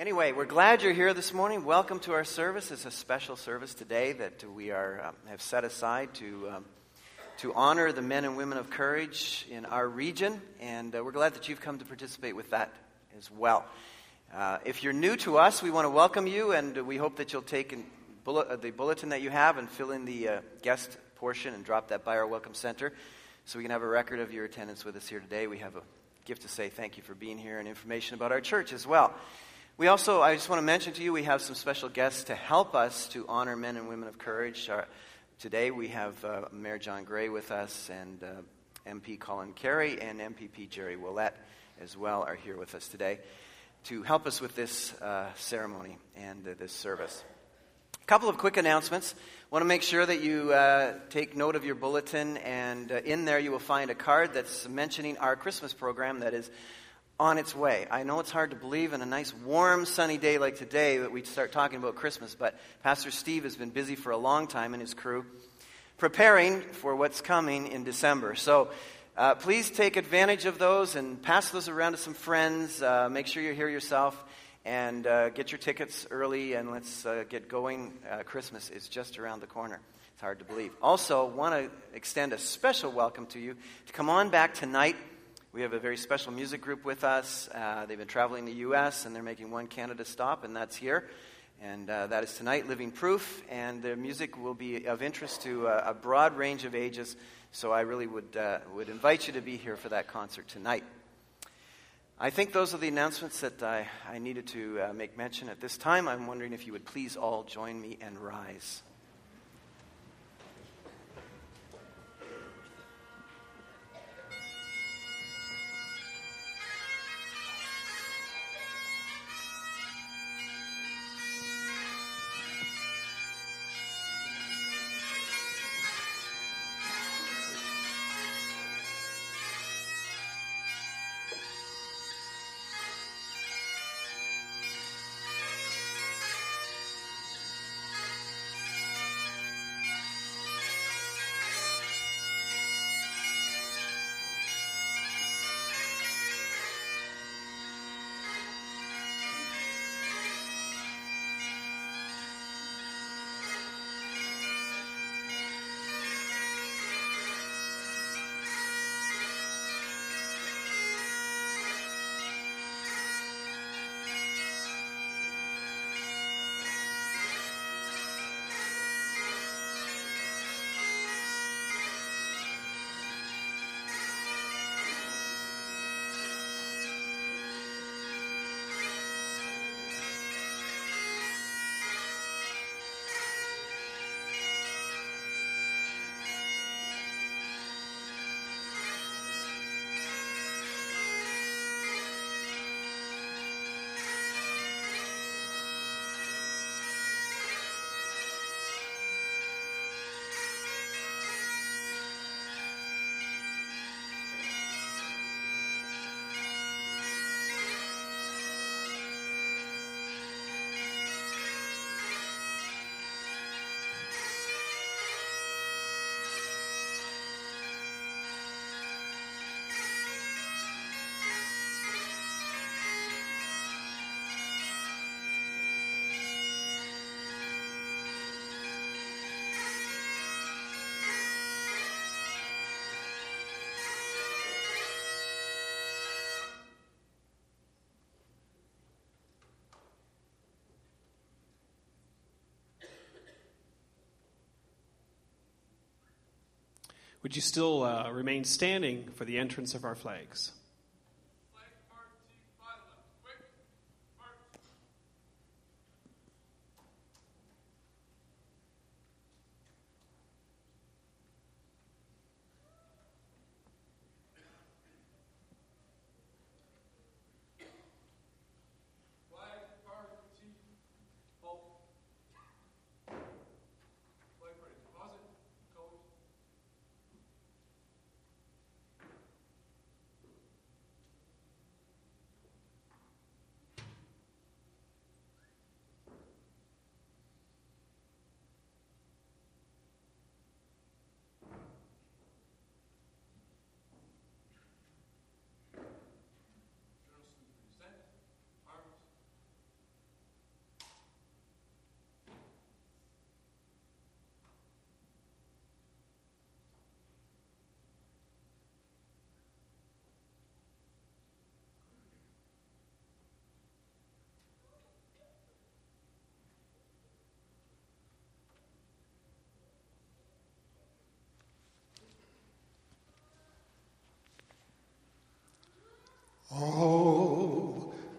Anyway, we're glad you're here this morning. Welcome to our service. It's a special service today that we are um, have set aside to um, to honor the men and women of courage in our region, and uh, we're glad that you've come to participate with that as well. Uh, if you're new to us, we want to welcome you, and we hope that you'll take bullet, uh, the bulletin that you have and fill in the uh, guest portion and drop that by our welcome center, so we can have a record of your attendance with us here today. We have a gift to say thank you for being here and information about our church as well. We also, I just want to mention to you, we have some special guests to help us to honor men and women of courage. Our, today we have uh, Mayor John Gray with us, and uh, MP Colin Carrie and MPP Jerry Ouellette as well are here with us today to help us with this uh, ceremony and uh, this service. A couple of quick announcements. Want to make sure that you uh, take note of your bulletin, and uh, in there you will find a card that's mentioning our Christmas program that is on its way. I know it's hard to believe in a nice, warm, sunny day like today that we start talking about Christmas, but Pastor Steve has been busy for a long time and his crew preparing for what's coming in December. So uh, please take advantage of those and pass those around to some friends. Uh, make sure you're here yourself and uh, get your tickets early and let's uh, get going. Uh, Christmas is just around the corner. It's hard to believe. Also, want to extend a special welcome to you to come on back tonight we have a very special music group with us. Uh, they've been traveling the U.S., and they're making one Canada stop, and that's here. And uh, that is tonight, Living Proof. And their music will be of interest to uh, a broad range of ages. So I really would, uh, would invite you to be here for that concert tonight. I think those are the announcements that I, I needed to uh, make mention at this time. I'm wondering if you would please all join me and rise. Would you still uh, remain standing for the entrance of our flags?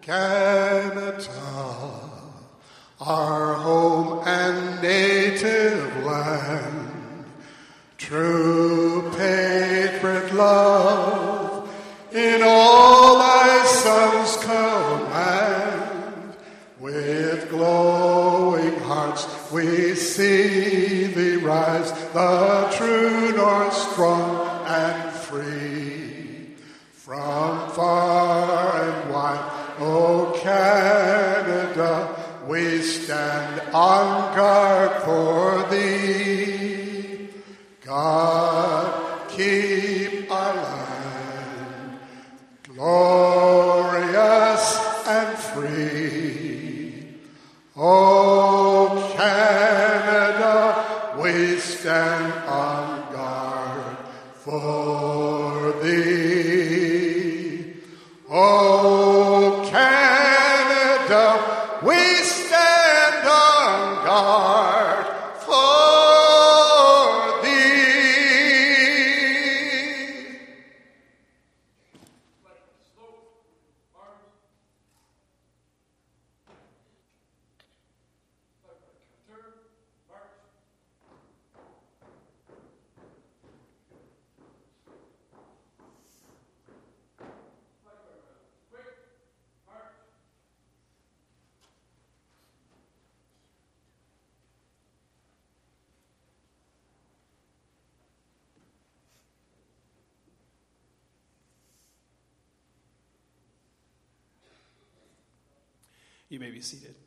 Canada, our home and native land, true patriot love in all thy sons command. With glowing hearts we see thee rise, the thee. May be seated.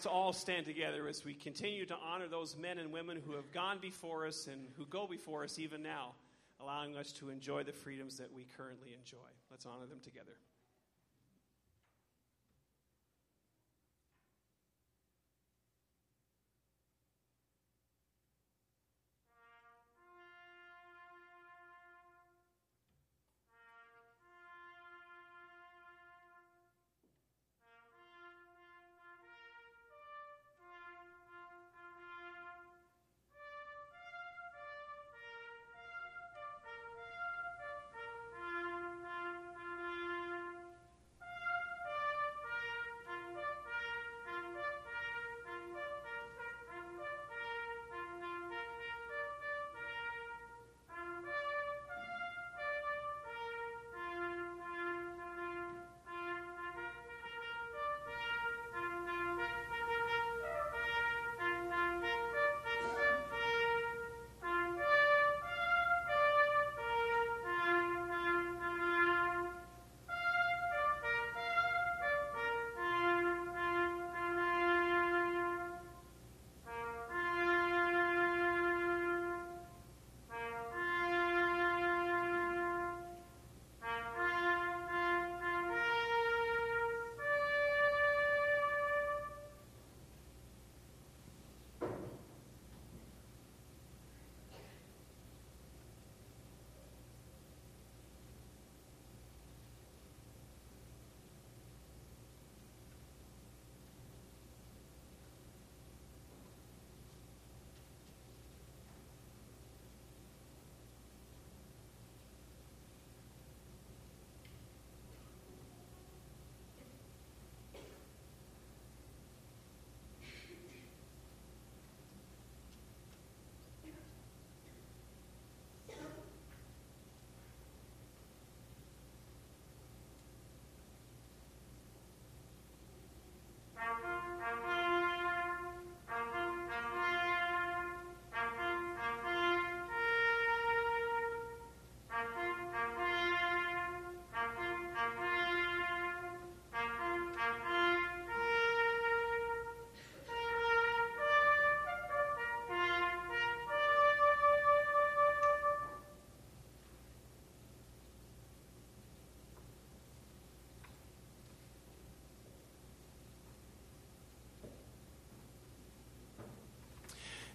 Let's all stand together as we continue to honor those men and women who have gone before us and who go before us even now, allowing us to enjoy the freedoms that we currently enjoy. Let's honor them together.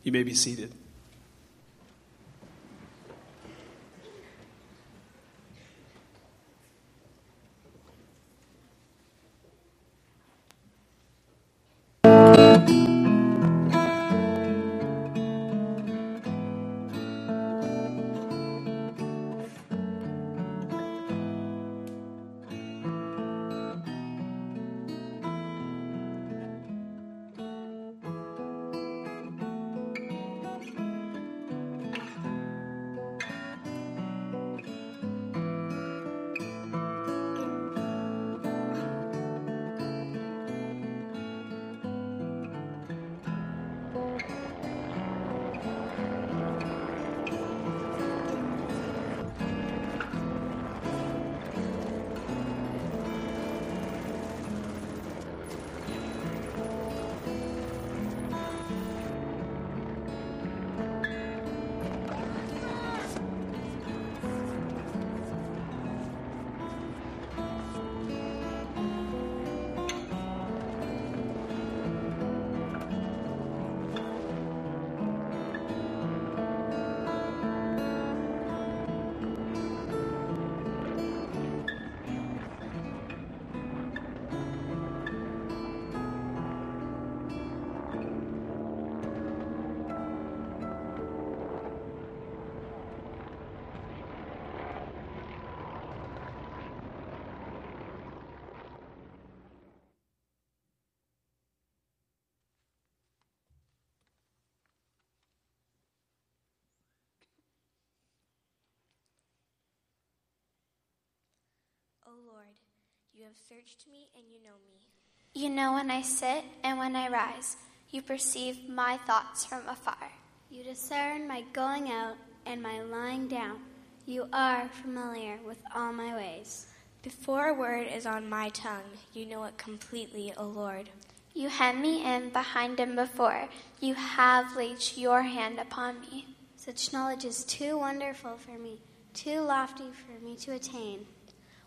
You may be seated. Lord, you have searched me and you know me. You know when I sit and when I rise. You perceive my thoughts from afar. You discern my going out and my lying down. You are familiar with all my ways. Before a word is on my tongue, you know it completely, O Lord. You hem me in behind and before. You have laid your hand upon me. Such knowledge is too wonderful for me, too lofty for me to attain.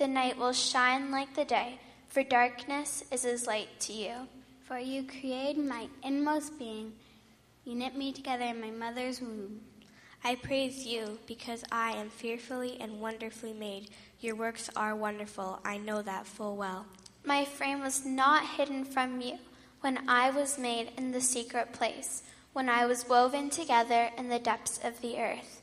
The night will shine like the day, for darkness is as light to you. For you created my inmost being. You knit me together in my mother's womb. I praise you because I am fearfully and wonderfully made. Your works are wonderful. I know that full well. My frame was not hidden from you when I was made in the secret place, when I was woven together in the depths of the earth.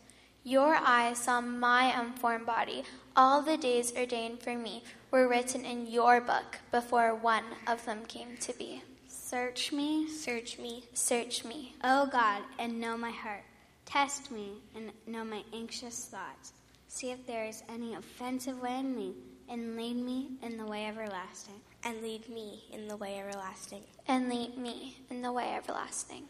Your eyes saw my unformed body. All the days ordained for me were written in your book before one of them came to be. Search me, Search me, Search me, O God, and know my heart. Test me and know my anxious thoughts. See if there is any offensive way in me, and lead me in the way everlasting. and lead me in the way everlasting. and lead me in the way everlasting.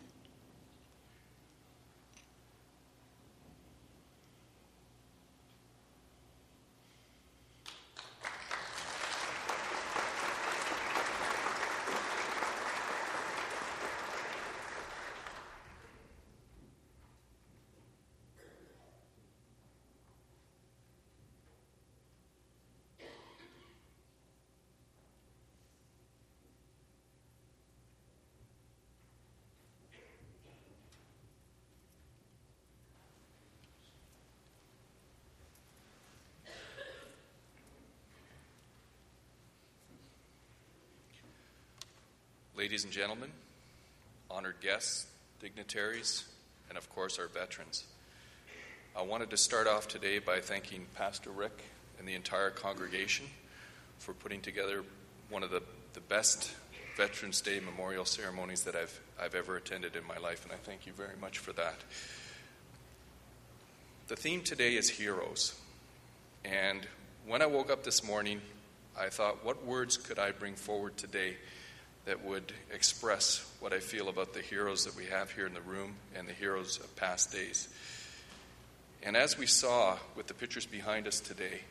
Ladies and gentlemen, honored guests, dignitaries, and of course our veterans. I wanted to start off today by thanking Pastor Rick and the entire congregation for putting together one of the, the best Veterans Day memorial ceremonies that I've, I've ever attended in my life, and I thank you very much for that. The theme today is heroes. And when I woke up this morning, I thought, what words could I bring forward today that would express what I feel about the heroes that we have here in the room and the heroes of past days? And as we saw with the pictures behind us today,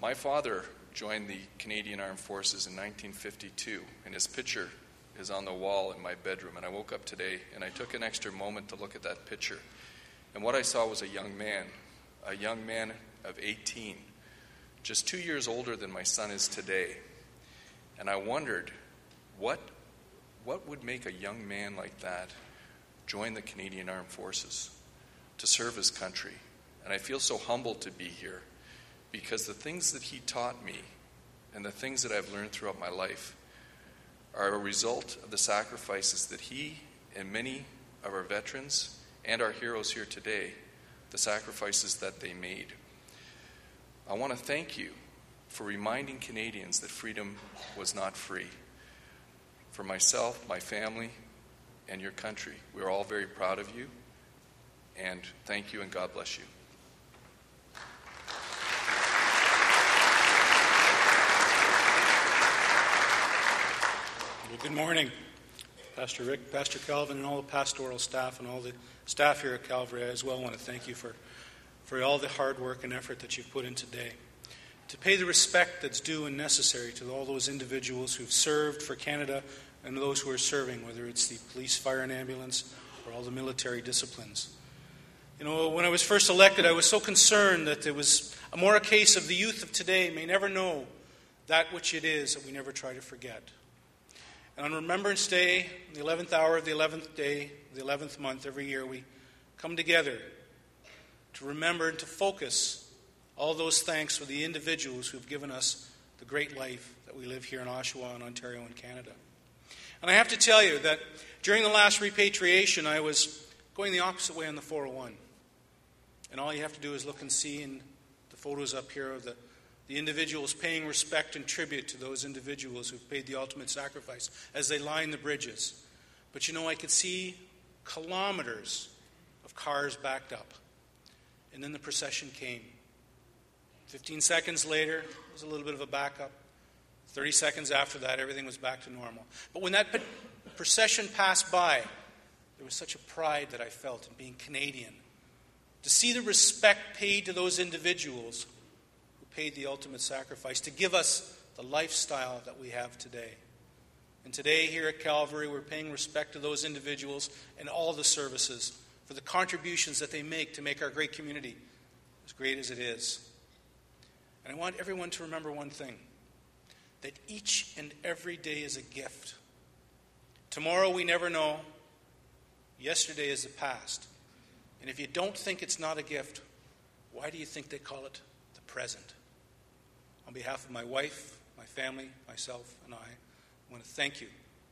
my father joined the Canadian Armed Forces in 1952, and his picture is on the wall in my bedroom. And I woke up today and I took an extra moment to look at that picture. And what I saw was a young man, a young man of 18, just two years older than my son is today. And I wondered, what, what would make a young man like that join the Canadian Armed Forces to serve his country? And I feel so humbled to be here because the things that he taught me and the things that I've learned throughout my life are a result of the sacrifices that he and many of our veterans and our heroes here today, the sacrifices that they made. I want to thank you for reminding Canadians that freedom was not free. For myself, my family, and your country, we're all very proud of you. And thank you, and God bless you. Well, good morning, Pastor Rick, Pastor Calvin, and all the pastoral staff and all the staff here at Calvary. I as well want to thank you for, for all the hard work and effort that you've put in today. To pay the respect that's due and necessary to all those individuals who've served for Canada and those who are serving, whether it's the police, fire, and ambulance, or all the military disciplines. You know, when I was first elected, I was so concerned that it was a more a case of the youth of today may never know that which it is that we never try to forget. And on Remembrance Day, the 11th hour of the 11th day, the 11th month, every year, we come together to remember and to focus all those thanks for the individuals who've given us the great life that we live here in Oshawa and Ontario and Canada. And I have to tell you that during the last repatriation, I was going the opposite way on the 401. And all you have to do is look and see in the photos up here of the, the individuals paying respect and tribute to those individuals who've paid the ultimate sacrifice as they line the bridges. But you know, I could see kilometers of cars backed up. And then the procession came. 15 seconds later, it was a little bit of a backup. 30 seconds after that, everything was back to normal. But when that procession passed by, there was such a pride that I felt in being Canadian. To see the respect paid to those individuals who paid the ultimate sacrifice to give us the lifestyle that we have today. And today, here at Calvary, we're paying respect to those individuals and all the services for the contributions that they make to make our great community as great as it is. And I want everyone to remember one thing that each and every day is a gift. Tomorrow we never know. Yesterday is the past. And if you don't think it's not a gift, why do you think they call it the present? On behalf of my wife, my family, myself, and I, I want to thank you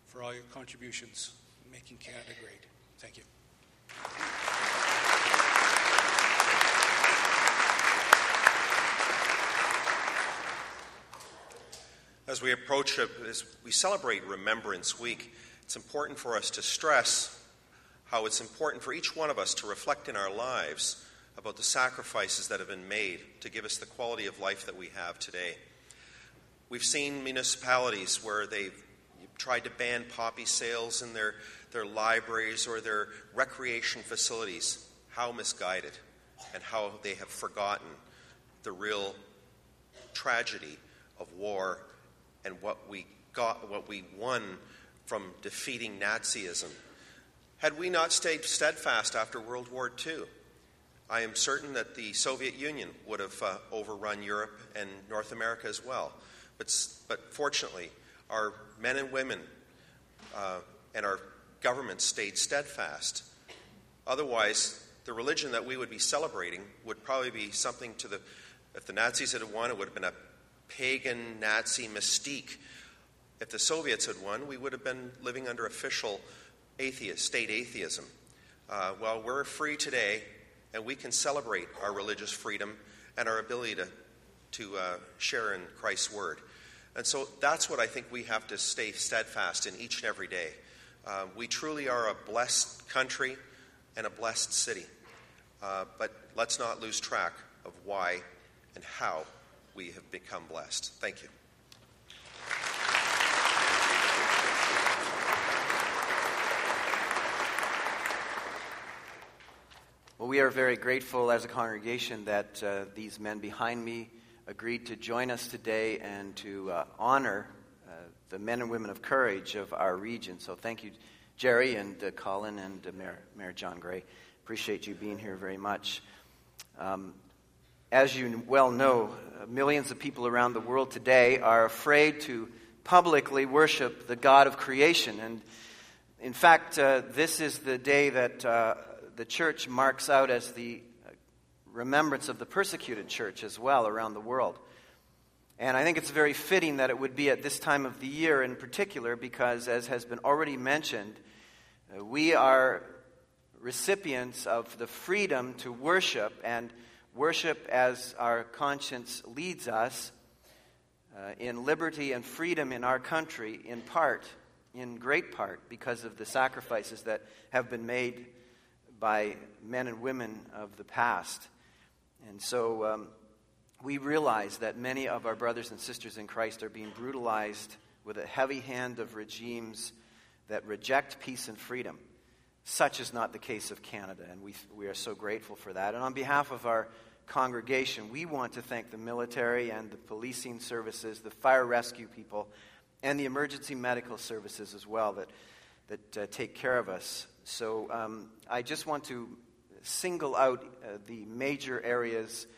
for all your contributions in making Canada great. Thank you. As we approach, uh, as we celebrate Remembrance Week, it's important for us to stress how it's important for each one of us to reflect in our lives about the sacrifices that have been made to give us the quality of life that we have today. We've seen municipalities where they've tried to ban poppy sales in their, their libraries or their recreation facilities. How misguided, and how they have forgotten the real tragedy of war and what we got, what we won from defeating Nazism. Had we not stayed steadfast after World War II, I am certain that the Soviet Union would have uh, overrun Europe and North America as well. But, but fortunately, our men and women uh, and our government stayed steadfast. Otherwise, the religion that we would be celebrating would probably be something to the, if the Nazis had won, it would have been a pagan Nazi mystique. If the Soviets had won, we would have been living under official atheist, state atheism. Uh, well, we're free today, and we can celebrate our religious freedom and our ability to, to uh, share in Christ's word. And so that's what I think we have to stay steadfast in each and every day. Uh, we truly are a blessed country and a blessed city. Uh, but let's not lose track of why and how we have become blessed. Thank you. Well, we are very grateful as a congregation that uh, these men behind me agreed to join us today and to uh, honor uh, the men and women of courage of our region. So thank you, Jerry and uh, Colin and uh, Mayor, Mayor, John Gray. Appreciate you being here very much. Um, as you well know, millions of people around the world today are afraid to publicly worship the God of creation. And in fact, uh, this is the day that uh, the church marks out as the uh, remembrance of the persecuted church as well around the world. And I think it's very fitting that it would be at this time of the year in particular because, as has been already mentioned, uh, we are recipients of the freedom to worship and worship as our conscience leads us uh, in liberty and freedom in our country, in part, in great part, because of the sacrifices that have been made by men and women of the past. And so um, we realize that many of our brothers and sisters in Christ are being brutalized with a heavy hand of regimes that reject peace and freedom. Such is not the case of Canada, and we, we are so grateful for that. And on behalf of our congregation, we want to thank the military and the policing services, the fire rescue people, and the emergency medical services as well that, that uh, take care of us. So um, I just want to single out uh, the major areas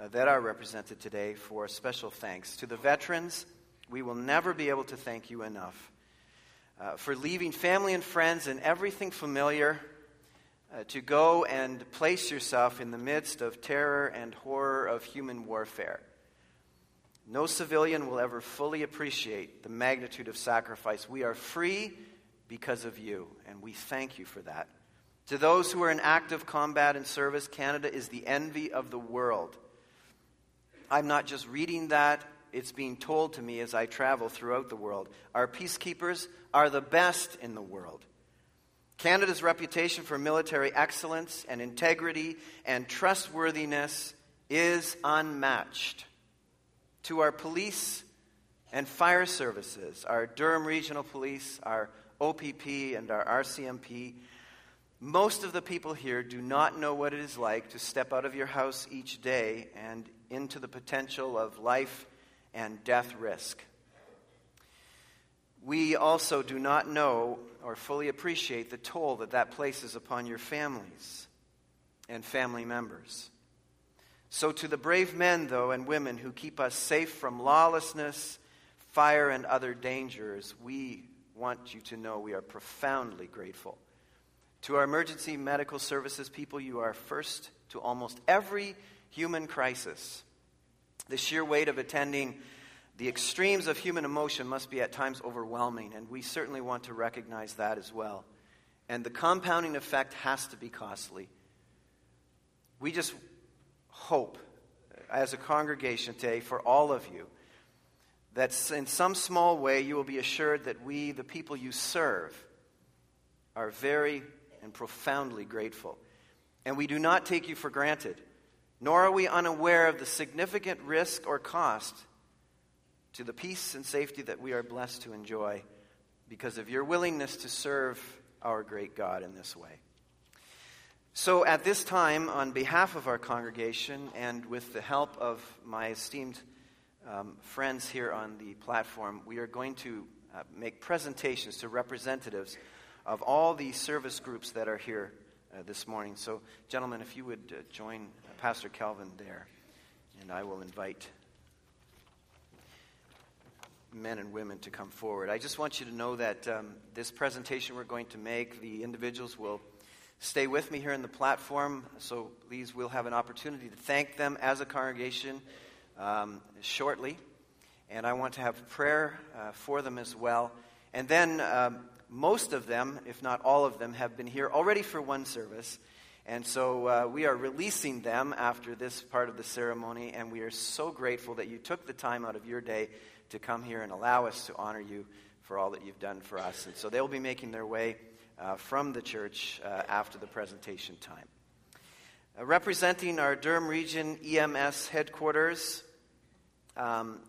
uh, that are represented today for special thanks. To the veterans, we will never be able to thank you enough uh, for leaving family and friends and everything familiar uh, to go and place yourself in the midst of terror and horror of human warfare. No civilian will ever fully appreciate the magnitude of sacrifice. We are free because of you, and we thank you for that. To those who are in active combat and service, Canada is the envy of the world. I'm not just reading that, it's being told to me as I travel throughout the world. Our peacekeepers are the best in the world. Canada's reputation for military excellence and integrity and trustworthiness is unmatched. To our police and fire services, our Durham Regional Police, our OPP, and our RCMP, most of the people here do not know what it is like to step out of your house each day and into the potential of life and death risk. We also do not know or fully appreciate the toll that that places upon your families and family members. So, to the brave men, though, and women who keep us safe from lawlessness, fire, and other dangers, we want you to know we are profoundly grateful. To our emergency medical services people, you are first to almost every human crisis. The sheer weight of attending the extremes of human emotion must be at times overwhelming, and we certainly want to recognize that as well. And the compounding effect has to be costly. We just hope, as a congregation today, for all of you, that in some small way you will be assured that we, the people you serve, are very and profoundly grateful. And we do not take you for granted, nor are we unaware of the significant risk or cost to the peace and safety that we are blessed to enjoy because of your willingness to serve our great God in this way. So, at this time, on behalf of our congregation and with the help of my esteemed um, friends here on the platform, we are going to uh, make presentations to representatives of all the service groups that are here uh, this morning. So, gentlemen, if you would uh, join Pastor Calvin there, and I will invite men and women to come forward. I just want you to know that um, this presentation we're going to make, the individuals will stay with me here in the platform. So please, we'll have an opportunity to thank them as a congregation um, shortly. And I want to have prayer uh, for them as well. And then um, most of them, if not all of them, have been here already for one service. And so uh, we are releasing them after this part of the ceremony, and we are so grateful that you took the time out of your day to come here and allow us to honor you for all that you've done for us. And so they'll be making their way uh, from the church uh, after the presentation time. Uh, representing our Durham Region EMS headquarters, um,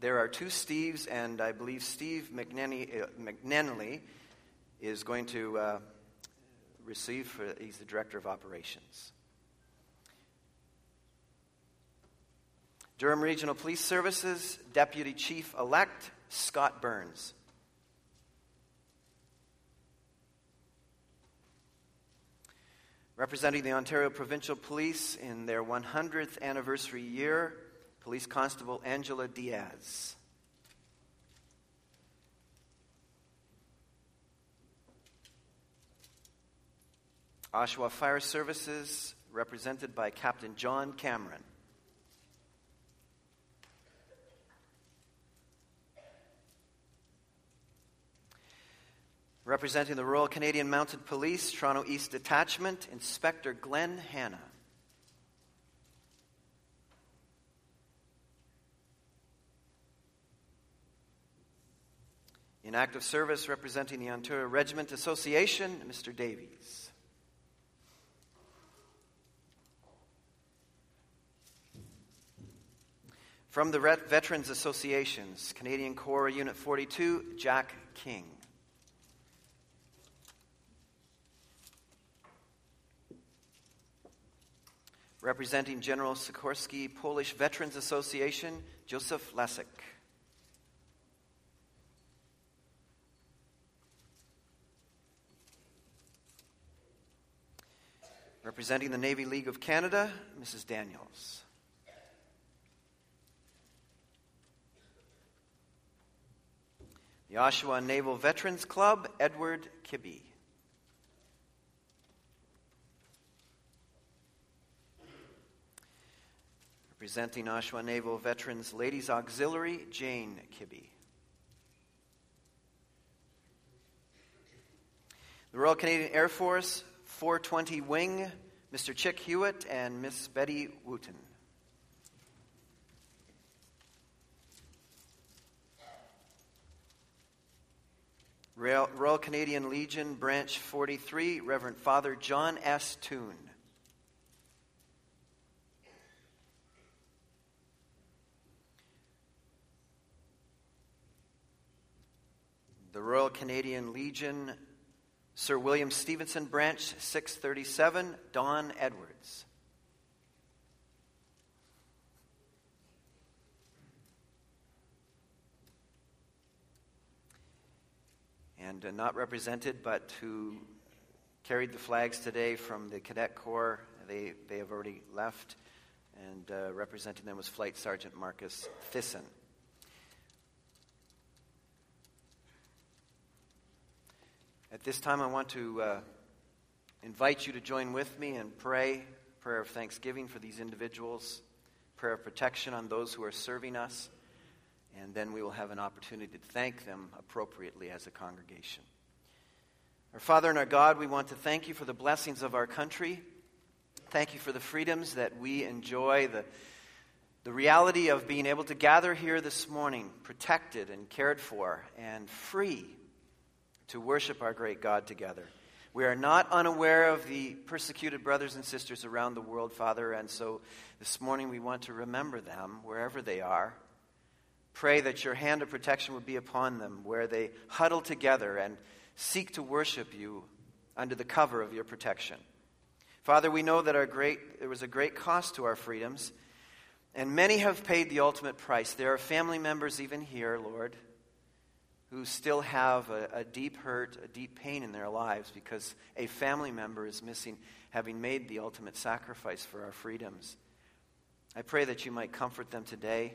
there are two Steves, and I believe Steve uh, McNenly is going to uh, receive, for, he's the Director of Operations. Durham Regional Police Services Deputy Chief Elect Scott Burns. Representing the Ontario Provincial Police in their 100th anniversary year, Police Constable Angela Diaz. Oshawa Fire Services, represented by Captain John Cameron. Representing the Royal Canadian Mounted Police, Toronto East Detachment, Inspector Glenn Hanna. In active service, representing the Ontario Regiment Association, Mr. Davies. From the Veterans Associations, Canadian Corps Unit 42, Jack King. Representing General Sikorski Polish Veterans Association, Joseph Lasek. Representing the Navy League of Canada, Mrs. Daniels. The Oshawa Naval Veterans Club, Edward Kibbe. Representing Oshawa Naval Veterans Ladies Auxiliary, Jane Kibbe. The Royal Canadian Air Force 420 Wing, Mr. Chick Hewitt and Miss Betty Wooten. Royal Canadian Legion, Branch 43, Reverend Father John S. Toon. The Royal Canadian Legion, Sir William Stephenson, Branch 637, Don Edwards. and uh, not represented, but who carried the flags today from the Cadet Corps. They, they have already left, and uh, representing them was Flight Sergeant Marcus Thyssen. At this time, I want to uh, invite you to join with me and pray prayer of thanksgiving for these individuals, prayer of protection on those who are serving us and then we will have an opportunity to thank them appropriately as a congregation. Our Father and our God, we want to thank you for the blessings of our country. Thank you for the freedoms that we enjoy, the, the reality of being able to gather here this morning, protected and cared for, and free to worship our great God together. We are not unaware of the persecuted brothers and sisters around the world, Father, and so this morning we want to remember them wherever they are Pray that your hand of protection would be upon them where they huddle together and seek to worship you under the cover of your protection. Father, we know that our great, there was a great cost to our freedoms, and many have paid the ultimate price. There are family members, even here, Lord, who still have a, a deep hurt, a deep pain in their lives because a family member is missing, having made the ultimate sacrifice for our freedoms. I pray that you might comfort them today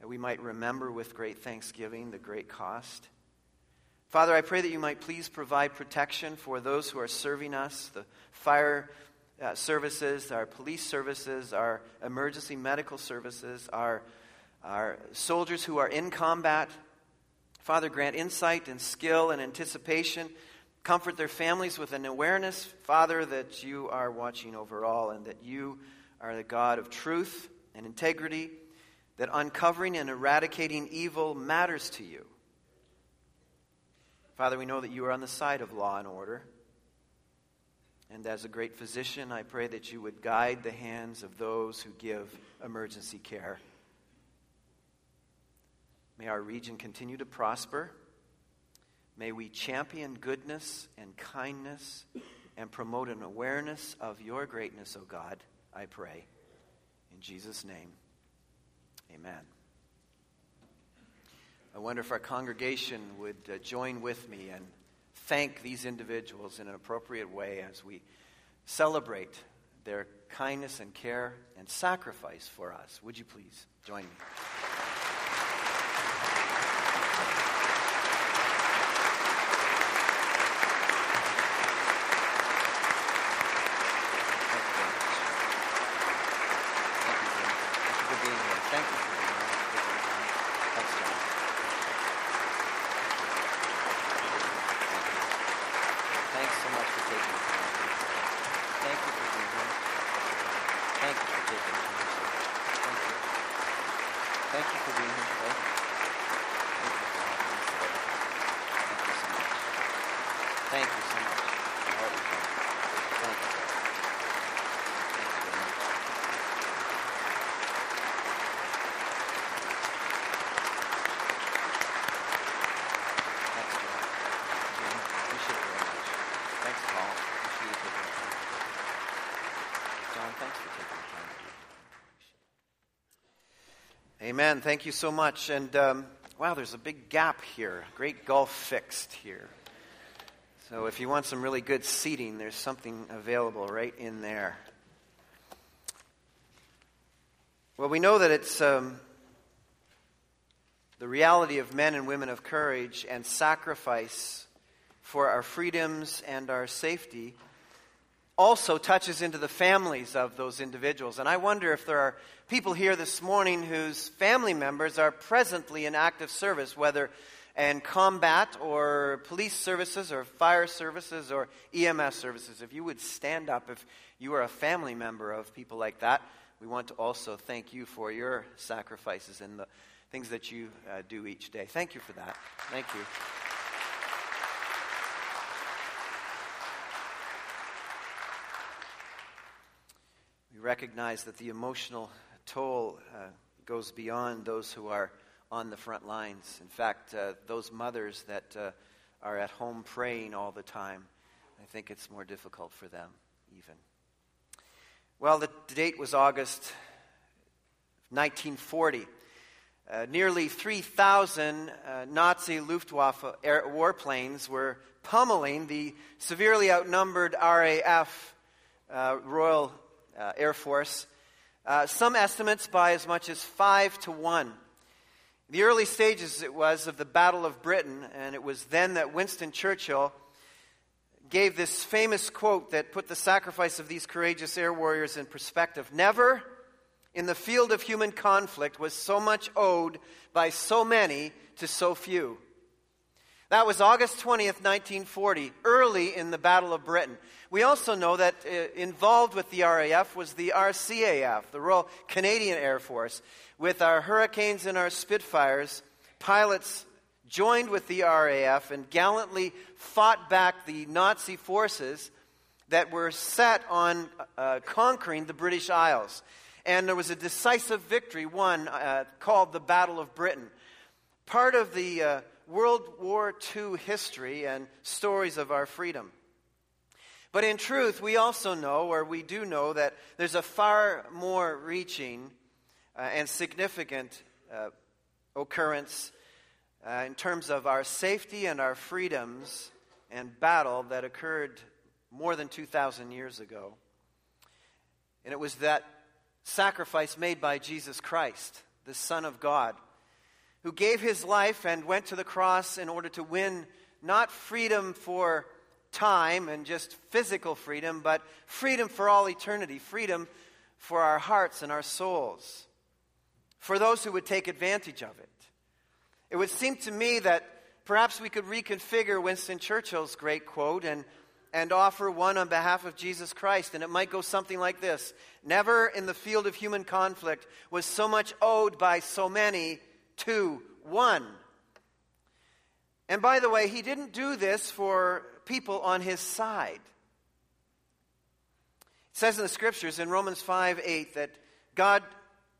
that we might remember with great thanksgiving the great cost. Father, I pray that you might please provide protection for those who are serving us, the fire uh, services, our police services, our emergency medical services, our, our soldiers who are in combat. Father, grant insight and skill and anticipation. Comfort their families with an awareness, Father, that you are watching over all and that you are the God of truth and integrity that uncovering and eradicating evil matters to you. Father, we know that you are on the side of law and order. And as a great physician, I pray that you would guide the hands of those who give emergency care. May our region continue to prosper. May we champion goodness and kindness and promote an awareness of your greatness, O God, I pray. In Jesus' name. Amen. I wonder if our congregation would uh, join with me and thank these individuals in an appropriate way as we celebrate their kindness and care and sacrifice for us. Would you please join me? Thank you for taking the time. Thank you. Thank you for being here today. Thank you. Thank you so much. Thank you. Amen. Thank you so much. And um, wow, there's a big gap here. Great gulf fixed here. So if you want some really good seating, there's something available right in there. Well, we know that it's um, the reality of men and women of courage and sacrifice for our freedoms and our safety also touches into the families of those individuals. And I wonder if there are people here this morning whose family members are presently in active service, whether in combat or police services or fire services or EMS services. If you would stand up if you are a family member of people like that, we want to also thank you for your sacrifices and the things that you uh, do each day. Thank you for that. Thank you. Recognize that the emotional toll uh, goes beyond those who are on the front lines. In fact, uh, those mothers that uh, are at home praying all the time, I think it's more difficult for them, even. Well, the date was August 1940. Uh, nearly 3,000 uh, Nazi Luftwaffe air, warplanes were pummeling the severely outnumbered RAF, uh, Royal uh, Air Force, uh, some estimates by as much as five to one. The early stages it was of the Battle of Britain, and it was then that Winston Churchill gave this famous quote that put the sacrifice of these courageous air warriors in perspective. Never in the field of human conflict was so much owed by so many to so few. That was August 20th, 1940, early in the Battle of Britain. We also know that uh, involved with the RAF was the RCAF, the Royal Canadian Air Force. With our Hurricanes and our Spitfires, pilots joined with the RAF and gallantly fought back the Nazi forces that were set on uh, conquering the British Isles. And there was a decisive victory won uh, called the Battle of Britain. Part of the uh, World War II history and stories of our freedom. But in truth, we also know, or we do know, that there's a far more reaching uh, and significant uh, occurrence uh, in terms of our safety and our freedoms and battle that occurred more than 2,000 years ago. And it was that sacrifice made by Jesus Christ, the Son of God who gave his life and went to the cross in order to win not freedom for time and just physical freedom, but freedom for all eternity, freedom for our hearts and our souls, for those who would take advantage of it. It would seem to me that perhaps we could reconfigure Winston Churchill's great quote and, and offer one on behalf of Jesus Christ. And it might go something like this Never in the field of human conflict was so much owed by so many to one. And by the way, he didn't do this for people on his side. It says in the scriptures in Romans 5 8 that God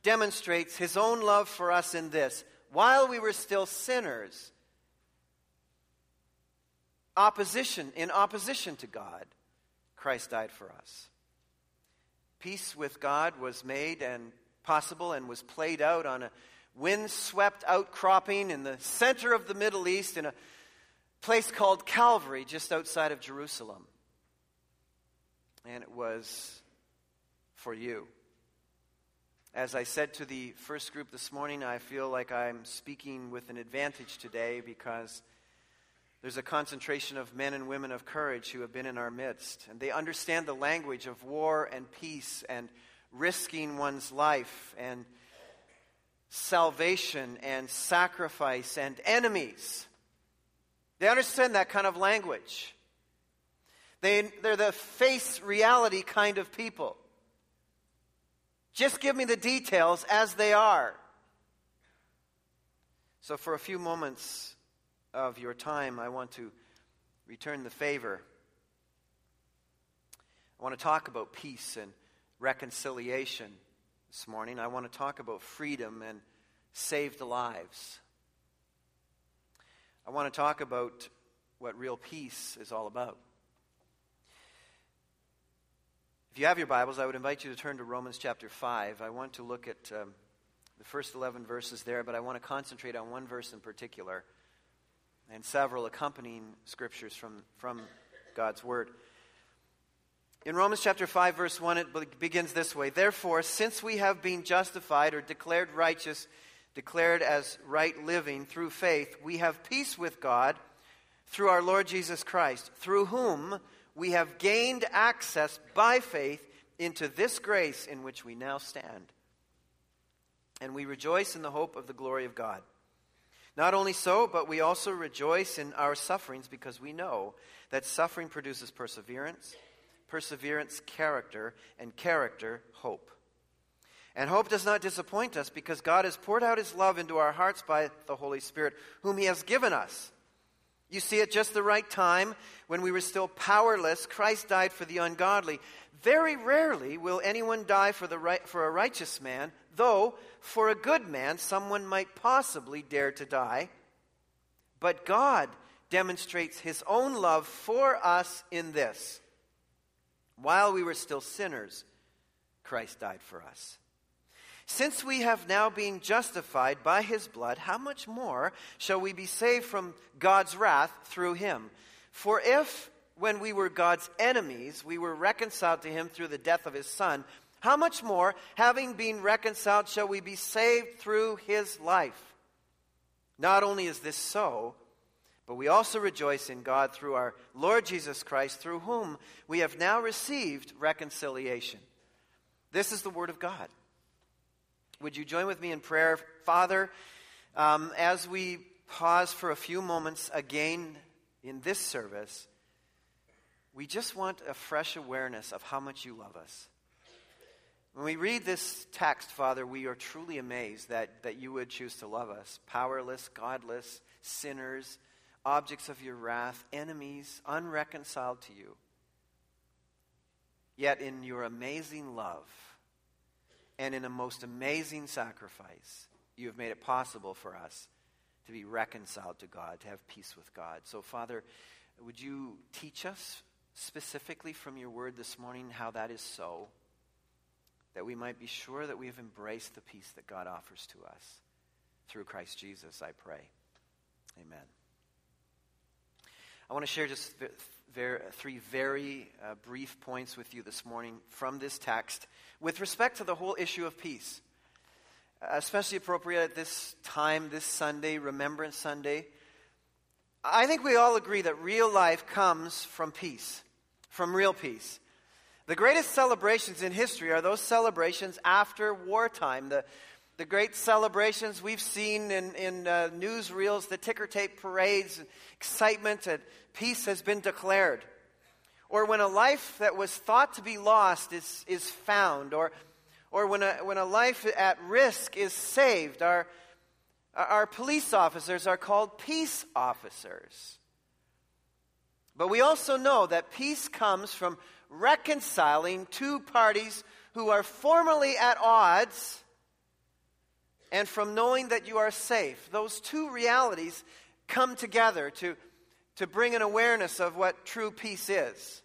demonstrates his own love for us in this while we were still sinners, opposition, in opposition to God, Christ died for us. Peace with God was made and possible and was played out on a windswept outcropping in the center of the Middle East in a place called Calvary, just outside of Jerusalem. And it was for you. As I said to the first group this morning, I feel like I'm speaking with an advantage today because there's a concentration of men and women of courage who have been in our midst. And they understand the language of war and peace and risking one's life and salvation and sacrifice and enemies. They understand that kind of language. They, they're the face reality kind of people. Just give me the details as they are. So, for a few moments of your time, I want to return the favor. I want to talk about peace and reconciliation this morning, I want to talk about freedom and saved lives. I want to talk about what real peace is all about. If you have your Bibles, I would invite you to turn to Romans chapter 5. I want to look at um, the first 11 verses there, but I want to concentrate on one verse in particular and several accompanying scriptures from, from God's Word. In Romans chapter 5, verse 1, it begins this way Therefore, since we have been justified or declared righteous, declared as right living through faith, we have peace with God through our Lord Jesus Christ, through whom we have gained access by faith into this grace in which we now stand. And we rejoice in the hope of the glory of God. Not only so, but we also rejoice in our sufferings because we know that suffering produces perseverance perseverance, character, and character, hope. And hope does not disappoint us because God has poured out his love into our hearts by the Holy Spirit, whom he has given us. You see, at just the right time, when we were still powerless, Christ died for the ungodly. Very rarely will anyone die for, the right, for a righteous man, though for a good man someone might possibly dare to die. But God demonstrates his own love for us in this. While we were still sinners, Christ died for us. Since we have now been justified by his blood, how much more shall we be saved from God's wrath through him? For if, when we were God's enemies, we were reconciled to him through the death of his son, how much more, having been reconciled, shall we be saved through his life? Not only is this so, but we also rejoice in God through our Lord Jesus Christ, through whom we have now received reconciliation. This is the Word of God. Would you join with me in prayer? Father, um, as we pause for a few moments again in this service, we just want a fresh awareness of how much you love us. When we read this text, Father, we are truly amazed that, that you would choose to love us powerless, godless, sinners, objects of your wrath, enemies, unreconciled to you. Yet, in your amazing love, and in a most amazing sacrifice, you have made it possible for us to be reconciled to God, to have peace with God. So, Father, would you teach us specifically from your word this morning how that is so, that we might be sure that we have embraced the peace that God offers to us through Christ Jesus, I pray. Amen. I want to share just three very uh, brief points with you this morning from this text with respect to the whole issue of peace. Especially appropriate at this time, this Sunday, Remembrance Sunday. I think we all agree that real life comes from peace, from real peace. The greatest celebrations in history are those celebrations after wartime. The, the great celebrations we've seen in, in uh, newsreels, the ticker tape parades, excitement, and peace has been declared. Or when a life that was thought to be lost is, is found, or, or when, a, when a life at risk is saved. Our, our police officers are called peace officers. But we also know that peace comes from reconciling two parties who are formally at odds and from knowing that you are safe. Those two realities come together to, to bring an awareness of what true peace is.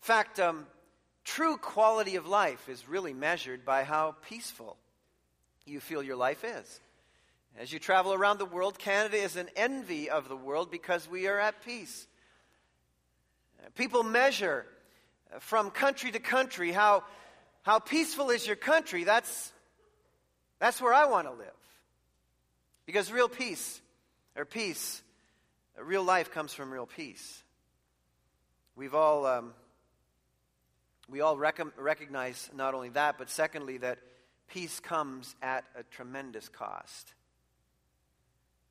In fact, um, true quality of life is really measured by how peaceful you feel your life is. As you travel around the world, Canada is an envy of the world because we are at peace. People measure from country to country how, how peaceful is your country. That's that's where I want to live. Because real peace, or peace, real life comes from real peace. We've all, um, we all rec- recognize not only that, but secondly, that peace comes at a tremendous cost.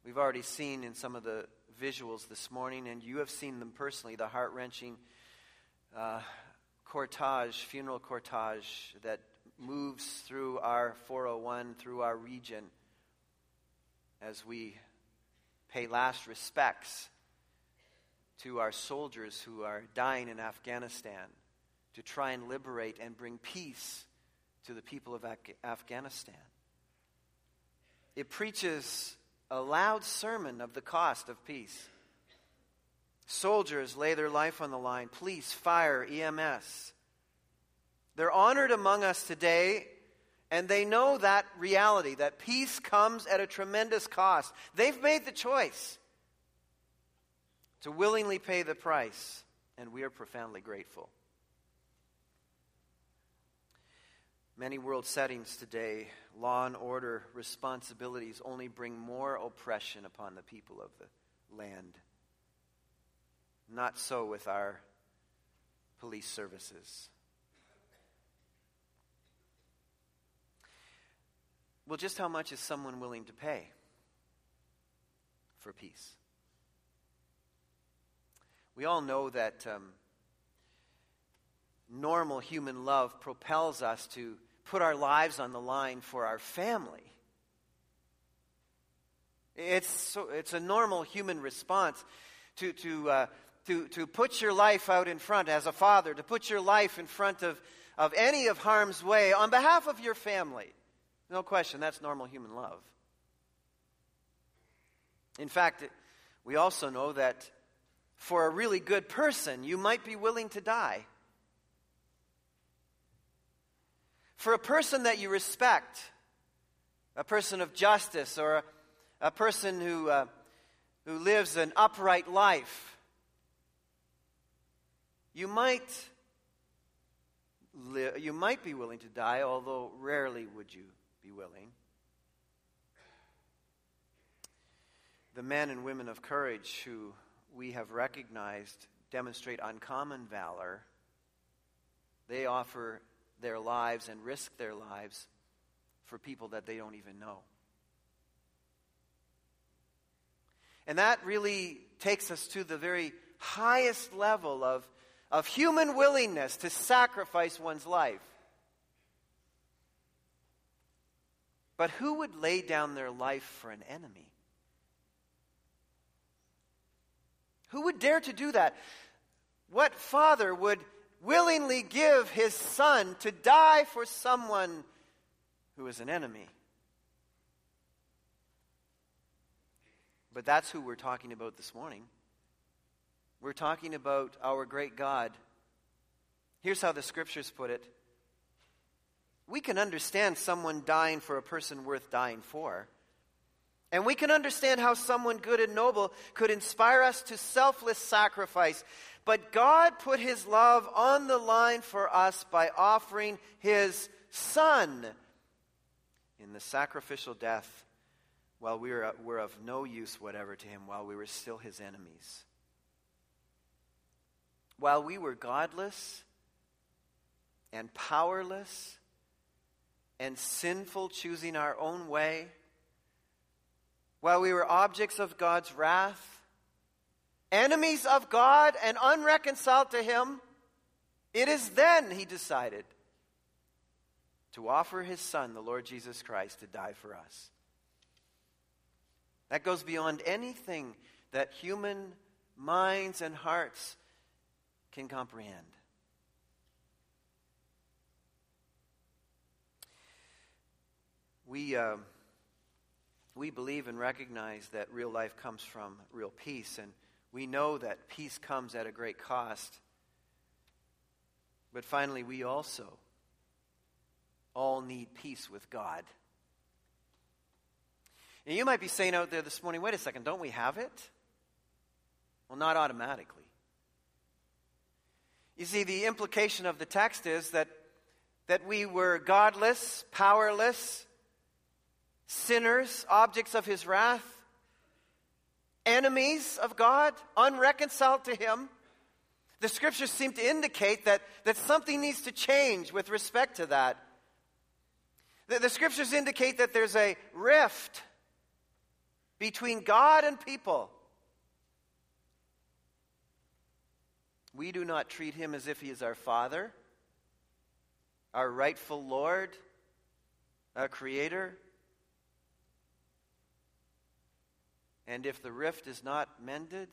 We've already seen in some of the visuals this morning, and you have seen them personally, the heart wrenching uh, cortege, funeral cortege that moves through our 401, through our region, as we pay last respects to our soldiers who are dying in Afghanistan to try and liberate and bring peace to the people of Afghanistan. It preaches a loud sermon of the cost of peace. Soldiers lay their life on the line, police, fire, EMS. They're honored among us today, and they know that reality, that peace comes at a tremendous cost. They've made the choice to willingly pay the price, and we are profoundly grateful. Many world settings today, law and order responsibilities only bring more oppression upon the people of the land. Not so with our police services. Well, just how much is someone willing to pay for peace? We all know that um, normal human love propels us to put our lives on the line for our family. It's, so, it's a normal human response to, to, uh, to, to put your life out in front as a father, to put your life in front of, of any of harm's way on behalf of your family. No question, that's normal human love. In fact, we also know that for a really good person, you might be willing to die. For a person that you respect, a person of justice, or a, a person who, uh, who lives an upright life, you might, li- you might be willing to die, although rarely would you be willing. The men and women of courage who we have recognized demonstrate uncommon valor. They offer their lives and risk their lives for people that they don't even know. And that really takes us to the very highest level of, of human willingness to sacrifice one's life. But who would lay down their life for an enemy? Who would dare to do that? What father would willingly give his son to die for someone who is an enemy? But that's who we're talking about this morning. We're talking about our great God. Here's how the scriptures put it we can understand someone dying for a person worth dying for. And we can understand how someone good and noble could inspire us to selfless sacrifice. But God put his love on the line for us by offering his son in the sacrificial death while we were, were of no use whatever to him, while we were still his enemies. While we were godless and powerless and sinful, choosing our own way, while we were objects of God's wrath, enemies of God, and unreconciled to Him, it is then He decided to offer His Son, the Lord Jesus Christ, to die for us. That goes beyond anything that human minds and hearts can comprehend. We. Uh, we believe and recognize that real life comes from real peace, and we know that peace comes at a great cost. But finally, we also all need peace with God. And you might be saying out there this morning, wait a second, don't we have it? Well, not automatically. You see, the implication of the text is that, that we were godless, powerless, sinners, objects of his wrath, enemies of God, unreconciled to him. The scriptures seem to indicate that, that something needs to change with respect to that. The, the scriptures indicate that there's a rift between God and people. We do not treat him as if he is our father, our rightful Lord, our creator. And if the rift is not mended,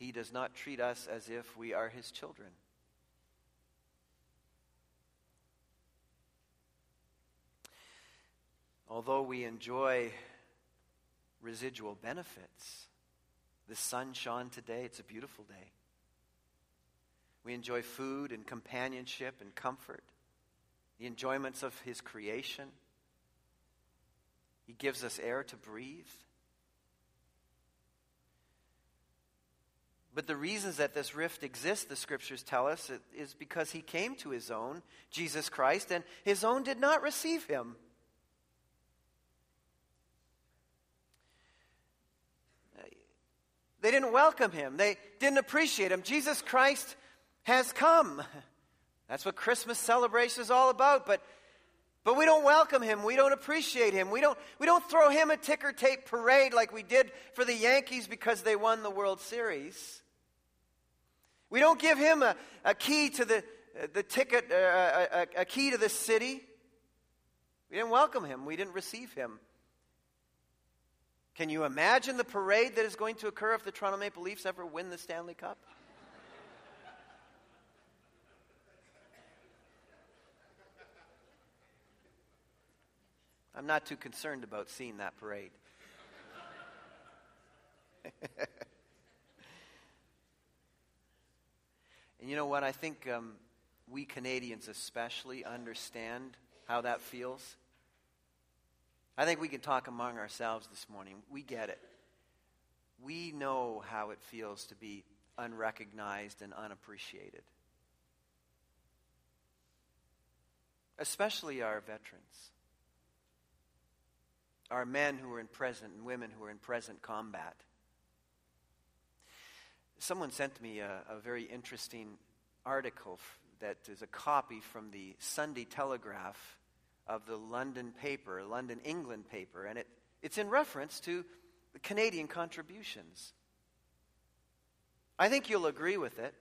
he does not treat us as if we are his children. Although we enjoy residual benefits, the sun shone today. It's a beautiful day. We enjoy food and companionship and comfort, the enjoyments of His creation. He gives us air to breathe. But the reasons that this rift exists, the scriptures tell us, is because he came to his own, Jesus Christ, and his own did not receive him. They didn't welcome him. They didn't appreciate him. Jesus Christ has come. That's what Christmas celebration is all about. But, but we don't welcome him. We don't appreciate him. We don't, we don't throw him a ticker tape parade like we did for the Yankees because they won the World Series. We don't give him a, a key to the, the ticket, uh, a, a key to the city. We didn't welcome him. We didn't receive him. Can you imagine the parade that is going to occur if the Toronto Maple Leafs ever win the Stanley Cup? I'm not too concerned about seeing that parade. and you know what? I think um, we Canadians especially understand how that feels. I think we can talk among ourselves this morning. We get it. We know how it feels to be unrecognized and unappreciated. Especially our veterans, our men who are in present and women who are in present combat. Someone sent me a, a very interesting article that is a copy from the Sunday Telegraph of the London paper, London, England paper, and it, it's in reference to the Canadian contributions. I think you'll agree with it.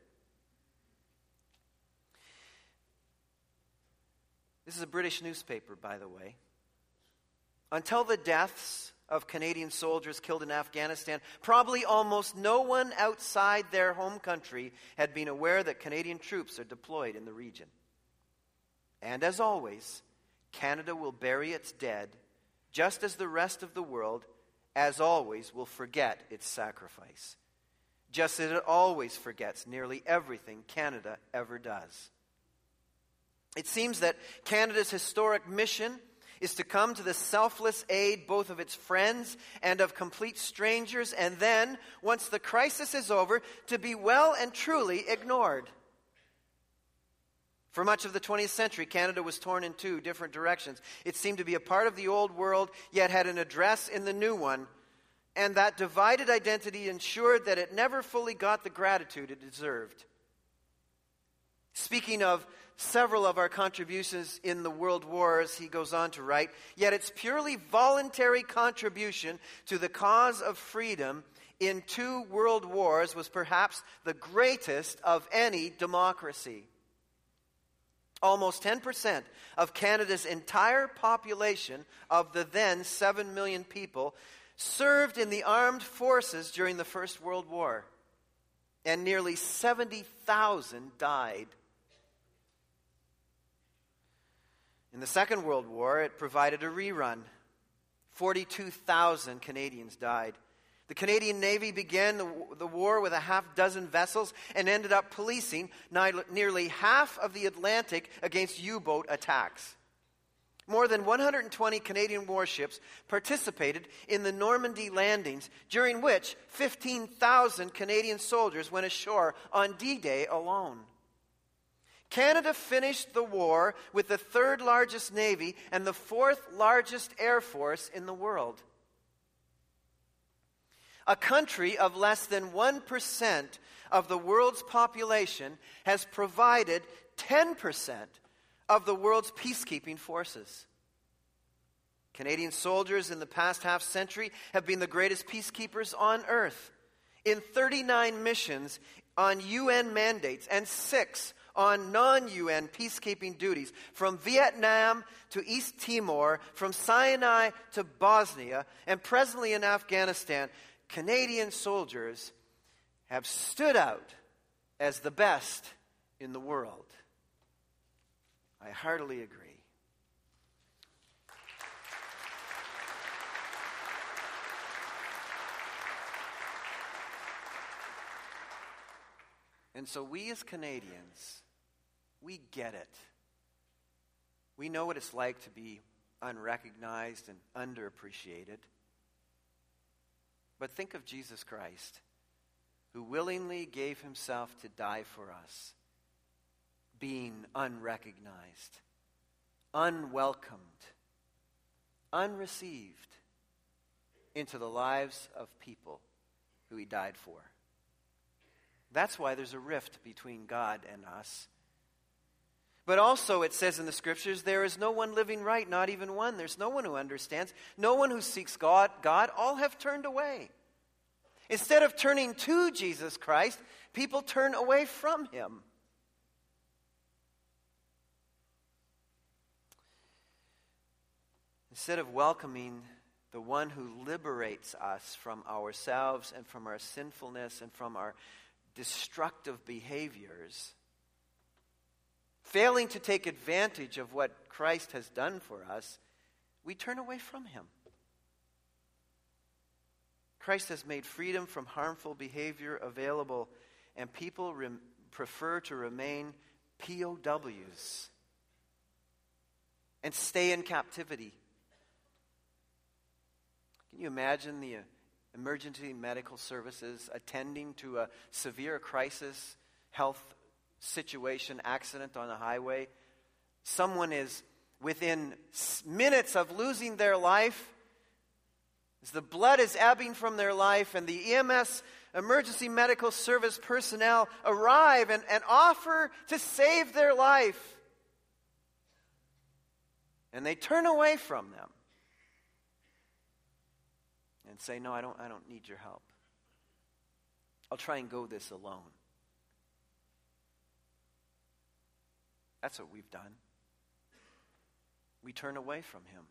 This is a British newspaper, by the way. Until the deaths of Canadian soldiers killed in Afghanistan, probably almost no one outside their home country had been aware that Canadian troops are deployed in the region. And as always, Canada will bury its dead, just as the rest of the world, as always, will forget its sacrifice. Just as it always forgets nearly everything Canada ever does. It seems that Canada's historic mission is to come to the selfless aid both of its friends and of complete strangers, and then, once the crisis is over, to be well and truly ignored. For much of the 20th century, Canada was torn in two different directions. It seemed to be a part of the old world, yet had an address in the new one. And that divided identity ensured that it never fully got the gratitude it deserved. Speaking of several of our contributions in the world wars, he goes on to write, yet its purely voluntary contribution to the cause of freedom in two world wars was perhaps the greatest of any democracy. Almost 10% of Canada's entire population of the then 7 million people served in the armed forces during the First World War, and nearly 70,000 died. In the Second World War, it provided a rerun. 42,000 Canadians died. The Canadian Navy began the, the, war with a half dozen vessels and ended up policing nearly half of the Atlantic against U boat attacks. More than 120 Canadian warships participated in the Normandy landings, during which 15,000 Canadian soldiers went ashore on D Day alone. Canada finished the war with the third largest navy and the fourth largest air force in the world. A country of less than 1% of the world's population has provided 10% of the world's peacekeeping forces. Canadian soldiers in the past half century have been the greatest peacekeepers on earth. In 39 missions on UN mandates and six on non UN peacekeeping duties, from Vietnam to East Timor, from Sinai to Bosnia, and presently in Afghanistan, Canadian soldiers have stood out as the best in the world. I heartily agree. And so, we as Canadians, we get it. We know what it's like to be unrecognized and underappreciated. But think of Jesus Christ, who willingly gave himself to die for us, being unrecognized, unwelcomed, unreceived into the lives of people who he died for. That's why there's a rift between God and us. But also, it says in the scriptures, there is no one living right, not even one. There's no one who understands, no one who seeks God. God, all have turned away. Instead of turning to Jesus Christ, people turn away from him. Instead of welcoming the one who liberates us from ourselves and from our sinfulness and from our destructive behaviors, failing to take advantage of what Christ has done for us, we turn away from him. Christ has made freedom from harmful behavior available, and people prefer to remain POWs and stay in captivity. Can you imagine the uh, emergency medical services attending to a severe crisis, health situation, accident on a highway? Someone is within minutes of losing their life. As the blood is ebbing from their life, and the EMS emergency medical service personnel arrive and, and offer to save their life. And they turn away from them and say, No, I don't, I don't need your help. I'll try and go this alone. That's what we've done. We turn away from him.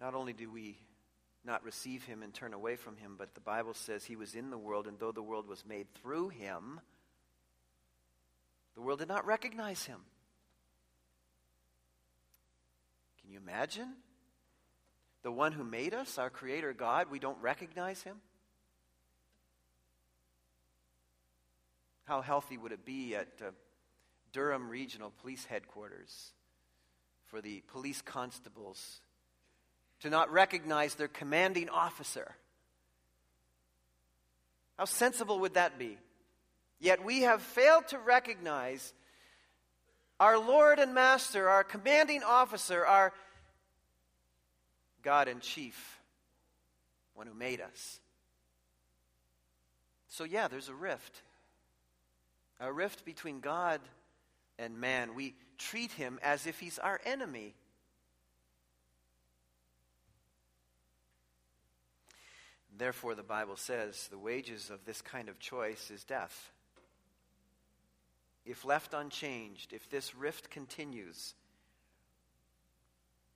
Not only do we not receive him and turn away from him, but the Bible says he was in the world, and though the world was made through him, the world did not recognize him. Can you imagine? The one who made us, our Creator God, we don't recognize him? How healthy would it be at uh, Durham Regional Police Headquarters for the police constables to not recognize their commanding officer? How sensible would that be? Yet we have failed to recognize our Lord and Master, our commanding officer, our God and chief, one who made us. So, yeah, there's a rift. A rift between God and man. We treat him as if he's our enemy. Therefore, the Bible says the wages of this kind of choice is death if left unchanged, if this rift continues,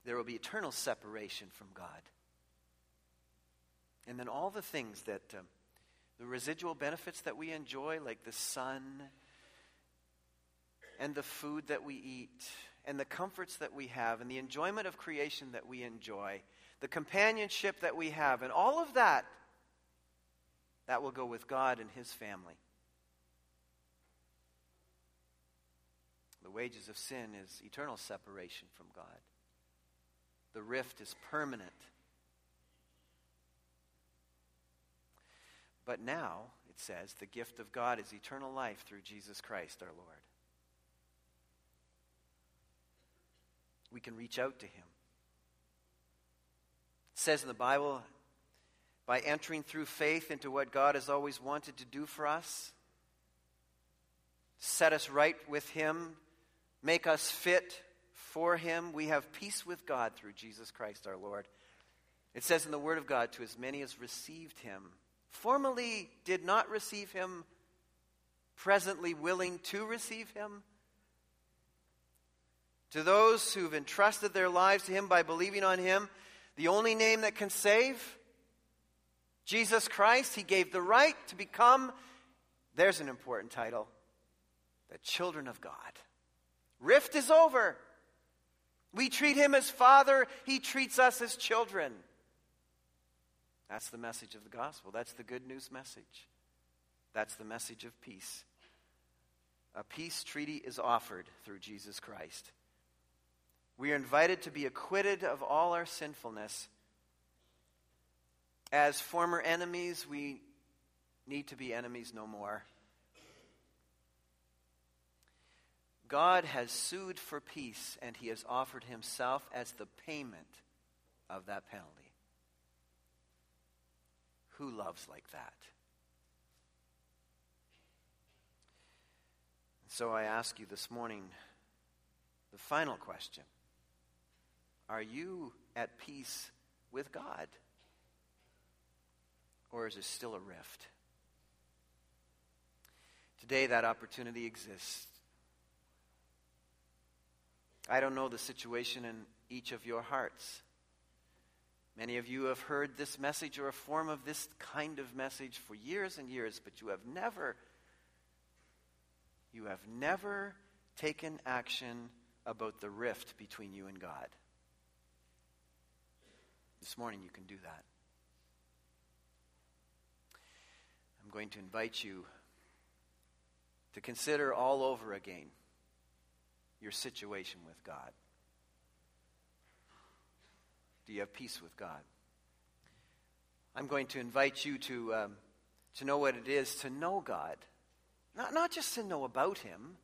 there will be eternal separation from God. And then all the things that, uh, the residual benefits that we enjoy, like the sun and the food that we eat, and the comforts that we have, and the enjoyment of creation that we enjoy, the companionship that we have, and all of that, that will go with God and His family. The wages of sin is eternal separation from God. The rift is permanent. But now, it says, the gift of God is eternal life through Jesus Christ our Lord. We can reach out to him. It says in the Bible, by entering through faith into what God has always wanted to do for us, set us right with him, make us fit for him. We have peace with God through Jesus Christ our Lord. It says in the Word of God, to as many as received him, formerly did not receive him, presently willing to receive him. To those who've entrusted their lives to him by believing on him, the only name that can save, Jesus Christ, he gave the right to become, there's an important title, the children of God. Rift is over. We treat him as father, he treats us as children. That's the message of the gospel. That's the good news message. That's the message of peace. A peace treaty is offered through Jesus Christ. We are invited to be acquitted of all our sinfulness. As former enemies, we need to be enemies no more. God has sued for peace, and he has offered himself as the payment of that penalty. Who loves like that? So I ask you this morning the final question Are you at peace with God? Or is there still a rift? Today, that opportunity exists I don't know the situation in each of your hearts. Many of you have heard this message or a form of this kind of message for years and years, but you have never, you have never taken action about the rift between you and God. This morning you can do that. I'm going to invite you to consider all over again your situation with God. Do you have peace with God? I'm going to invite you to, um, to know what it is to know God. Not, not just to know about Him,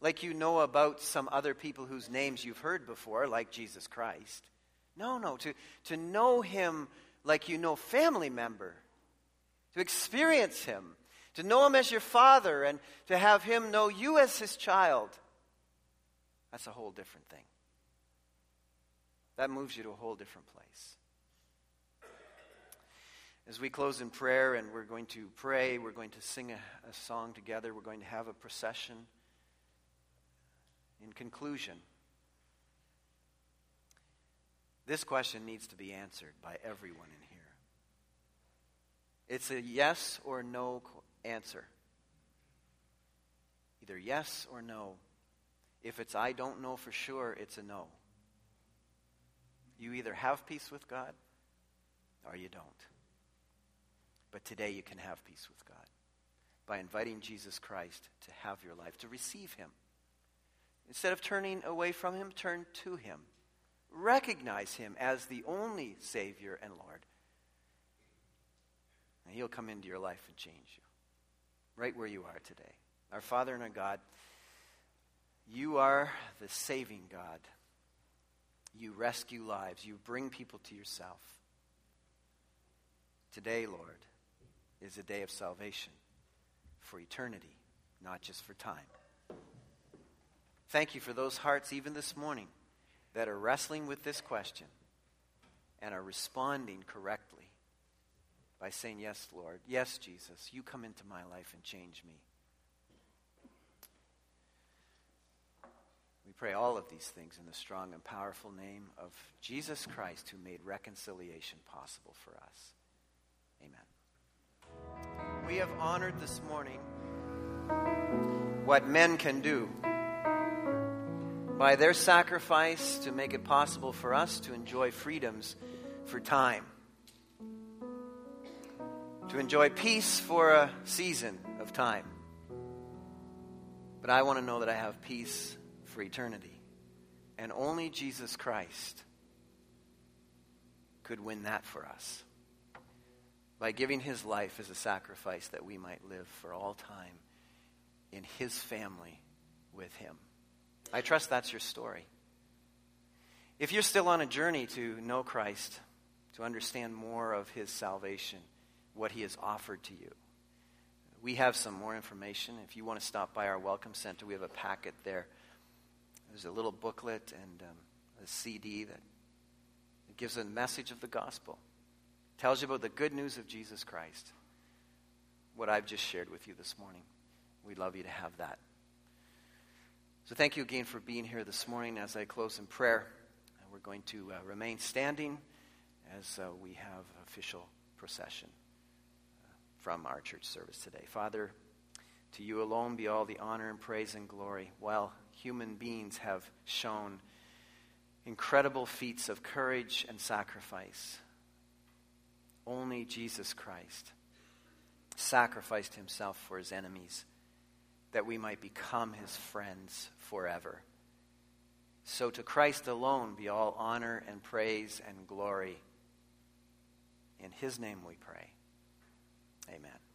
like you know about some other people whose names you've heard before, like Jesus Christ. No, no, to, to know Him like you know family member, to experience Him, to know Him as your Father, and to have Him know you as His child. That's a whole different thing. That moves you to a whole different place. As we close in prayer and we're going to pray, we're going to sing a, a song together, we're going to have a procession. In conclusion, this question needs to be answered by everyone in here. It's a yes or no answer. Either yes or no. If it's I don't know for sure, it's a no. You either have peace with God or you don't. But today you can have peace with God by inviting Jesus Christ to have your life, to receive Him. Instead of turning away from Him, turn to Him. Recognize Him as the only Savior and Lord. And He'll come into your life and change you right where you are today. Our Father and our God, you are the saving God. You rescue lives, you bring people to yourself. Today, Lord, is a day of salvation for eternity, not just for time. Thank you for those hearts, even this morning, that are wrestling with this question and are responding correctly by saying, Yes, Lord. Yes, Jesus. You come into my life and change me. Pray all of these things in the strong and powerful name of Jesus Christ, who made reconciliation possible for us. Amen. We have honored this morning what men can do by their sacrifice to make it possible for us to enjoy freedoms for time, to enjoy peace for a season of time. But I want to know that I have peace for eternity. And only Jesus Christ could win that for us by giving his life as a sacrifice that we might live for all time in his family with him. I trust that's your story. If you're still on a journey to know Christ, to understand more of his salvation, what he has offered to you, we have some more information. If you want to stop by our Welcome Center, we have a packet there. There's a little booklet and um, a CD that gives a message of the gospel, tells you about the good news of Jesus Christ. What I've just shared with you this morning. We'd love you to have that. So thank you again for being here this morning as I close in prayer. We're going to uh, remain standing as uh, we have official procession uh, from our church service today. Father, to you alone be all the honor and praise and glory. While human beings have shown incredible feats of courage and sacrifice, only Jesus Christ sacrificed himself for his enemies that we might become his friends forever. So to Christ alone be all honor and praise and glory. In his name we pray. Amen.